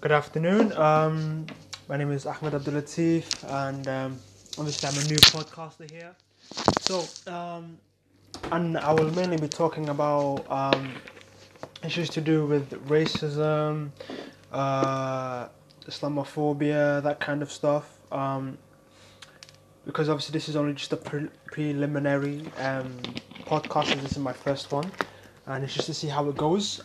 Good afternoon. Um, my name is Ahmed Abdulatif, and um, obviously I'm a new podcaster here. So, um, and I will mainly be talking about um, issues to do with racism, uh, Islamophobia, that kind of stuff. Um, because obviously this is only just a pre- preliminary um, podcast, and this is my first one, and it's just to see how it goes.